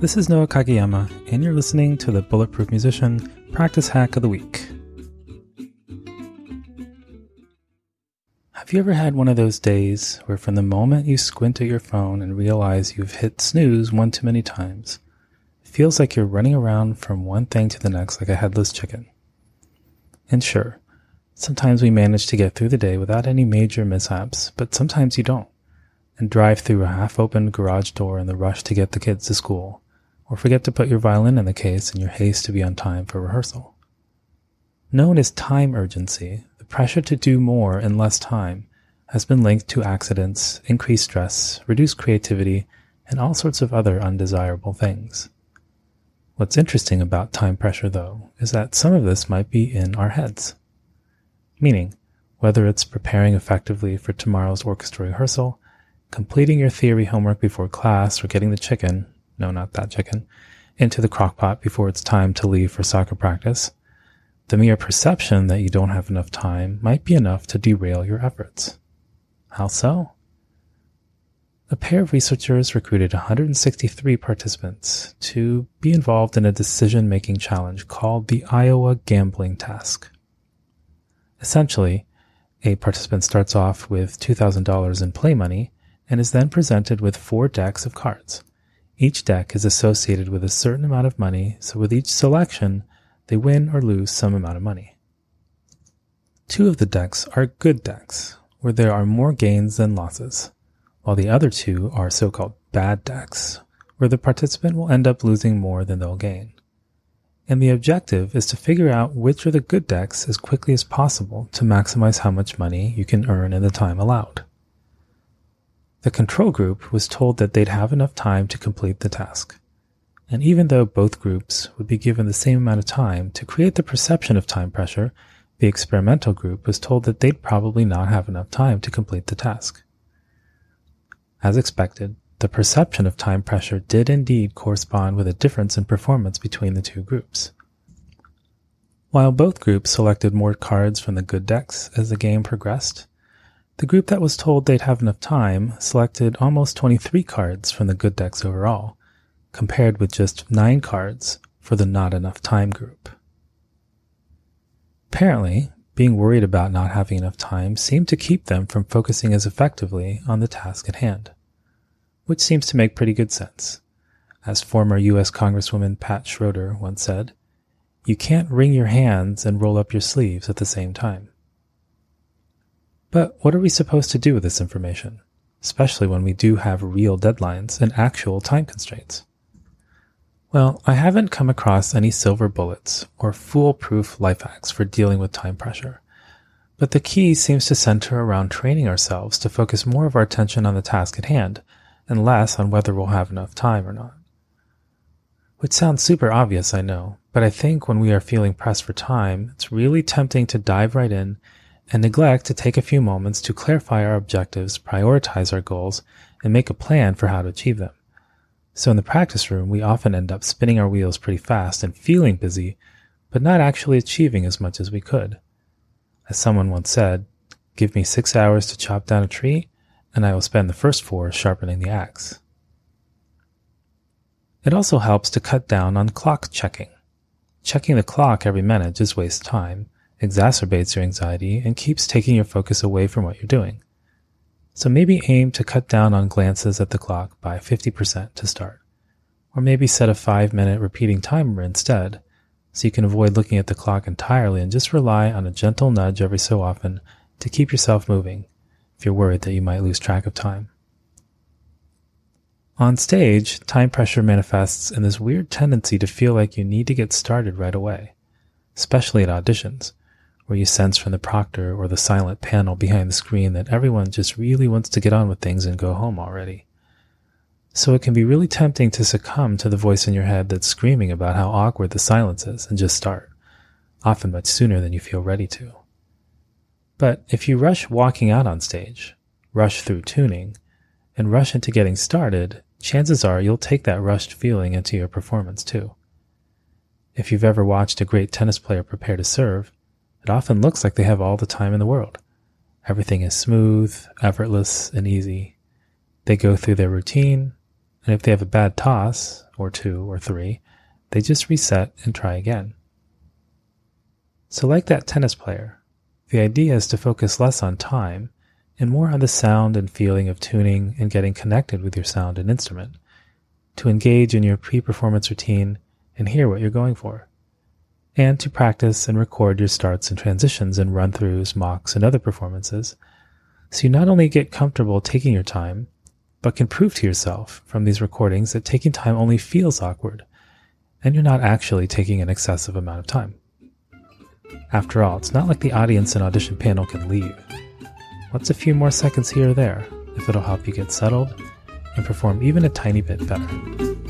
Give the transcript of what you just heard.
This is Noah Kageyama, and you're listening to the Bulletproof Musician Practice Hack of the Week. Have you ever had one of those days where, from the moment you squint at your phone and realize you've hit snooze one too many times, it feels like you're running around from one thing to the next like a headless chicken? And sure, sometimes we manage to get through the day without any major mishaps, but sometimes you don't and drive through a half open garage door in the rush to get the kids to school, or forget to put your violin in the case in your haste to be on time for rehearsal. Known as time urgency, the pressure to do more in less time has been linked to accidents, increased stress, reduced creativity, and all sorts of other undesirable things. What's interesting about time pressure, though, is that some of this might be in our heads. Meaning, whether it's preparing effectively for tomorrow's orchestra rehearsal, completing your theory homework before class or getting the chicken, no, not that chicken, into the crock pot before it's time to leave for soccer practice, the mere perception that you don't have enough time might be enough to derail your efforts. How so? A pair of researchers recruited 163 participants to be involved in a decision making challenge called the Iowa Gambling Task. Essentially, a participant starts off with $2,000 in play money and is then presented with four decks of cards. Each deck is associated with a certain amount of money, so with each selection, they win or lose some amount of money. Two of the decks are good decks, where there are more gains than losses, while the other two are so called bad decks, where the participant will end up losing more than they'll gain. And the objective is to figure out which are the good decks as quickly as possible to maximize how much money you can earn in the time allowed. The control group was told that they'd have enough time to complete the task. And even though both groups would be given the same amount of time to create the perception of time pressure, the experimental group was told that they'd probably not have enough time to complete the task. As expected, the perception of time pressure did indeed correspond with a difference in performance between the two groups. While both groups selected more cards from the good decks as the game progressed, the group that was told they'd have enough time selected almost 23 cards from the good decks overall, compared with just 9 cards for the not enough time group. Apparently, being worried about not having enough time seemed to keep them from focusing as effectively on the task at hand, which seems to make pretty good sense. As former U.S. Congresswoman Pat Schroeder once said, you can't wring your hands and roll up your sleeves at the same time. But what are we supposed to do with this information, especially when we do have real deadlines and actual time constraints? Well, I haven't come across any silver bullets or foolproof life hacks for dealing with time pressure. But the key seems to center around training ourselves to focus more of our attention on the task at hand and less on whether we'll have enough time or not. Which sounds super obvious, I know, but I think when we are feeling pressed for time, it's really tempting to dive right in and neglect to take a few moments to clarify our objectives, prioritize our goals, and make a plan for how to achieve them. So in the practice room, we often end up spinning our wheels pretty fast and feeling busy, but not actually achieving as much as we could. As someone once said, give me six hours to chop down a tree, and I will spend the first four sharpening the axe. It also helps to cut down on clock checking. Checking the clock every minute just wastes time, exacerbates your anxiety and keeps taking your focus away from what you're doing. So maybe aim to cut down on glances at the clock by 50% to start. Or maybe set a 5 minute repeating timer instead, so you can avoid looking at the clock entirely and just rely on a gentle nudge every so often to keep yourself moving if you're worried that you might lose track of time. On stage, time pressure manifests in this weird tendency to feel like you need to get started right away, especially at auditions, where you sense from the proctor or the silent panel behind the screen that everyone just really wants to get on with things and go home already. So it can be really tempting to succumb to the voice in your head that's screaming about how awkward the silence is and just start, often much sooner than you feel ready to. But if you rush walking out on stage, rush through tuning, and rush into getting started, chances are you'll take that rushed feeling into your performance too. If you've ever watched a great tennis player prepare to serve, it often looks like they have all the time in the world. Everything is smooth, effortless, and easy. They go through their routine, and if they have a bad toss, or two or three, they just reset and try again. So, like that tennis player, the idea is to focus less on time and more on the sound and feeling of tuning and getting connected with your sound and instrument, to engage in your pre performance routine and hear what you're going for, and to practice and record your starts and transitions and run throughs, mocks, and other performances, so you not only get comfortable taking your time, but can prove to yourself from these recordings that taking time only feels awkward, and you're not actually taking an excessive amount of time. After all, it's not like the audience and audition panel can leave. What's a few more seconds here or there if it'll help you get settled and perform even a tiny bit better?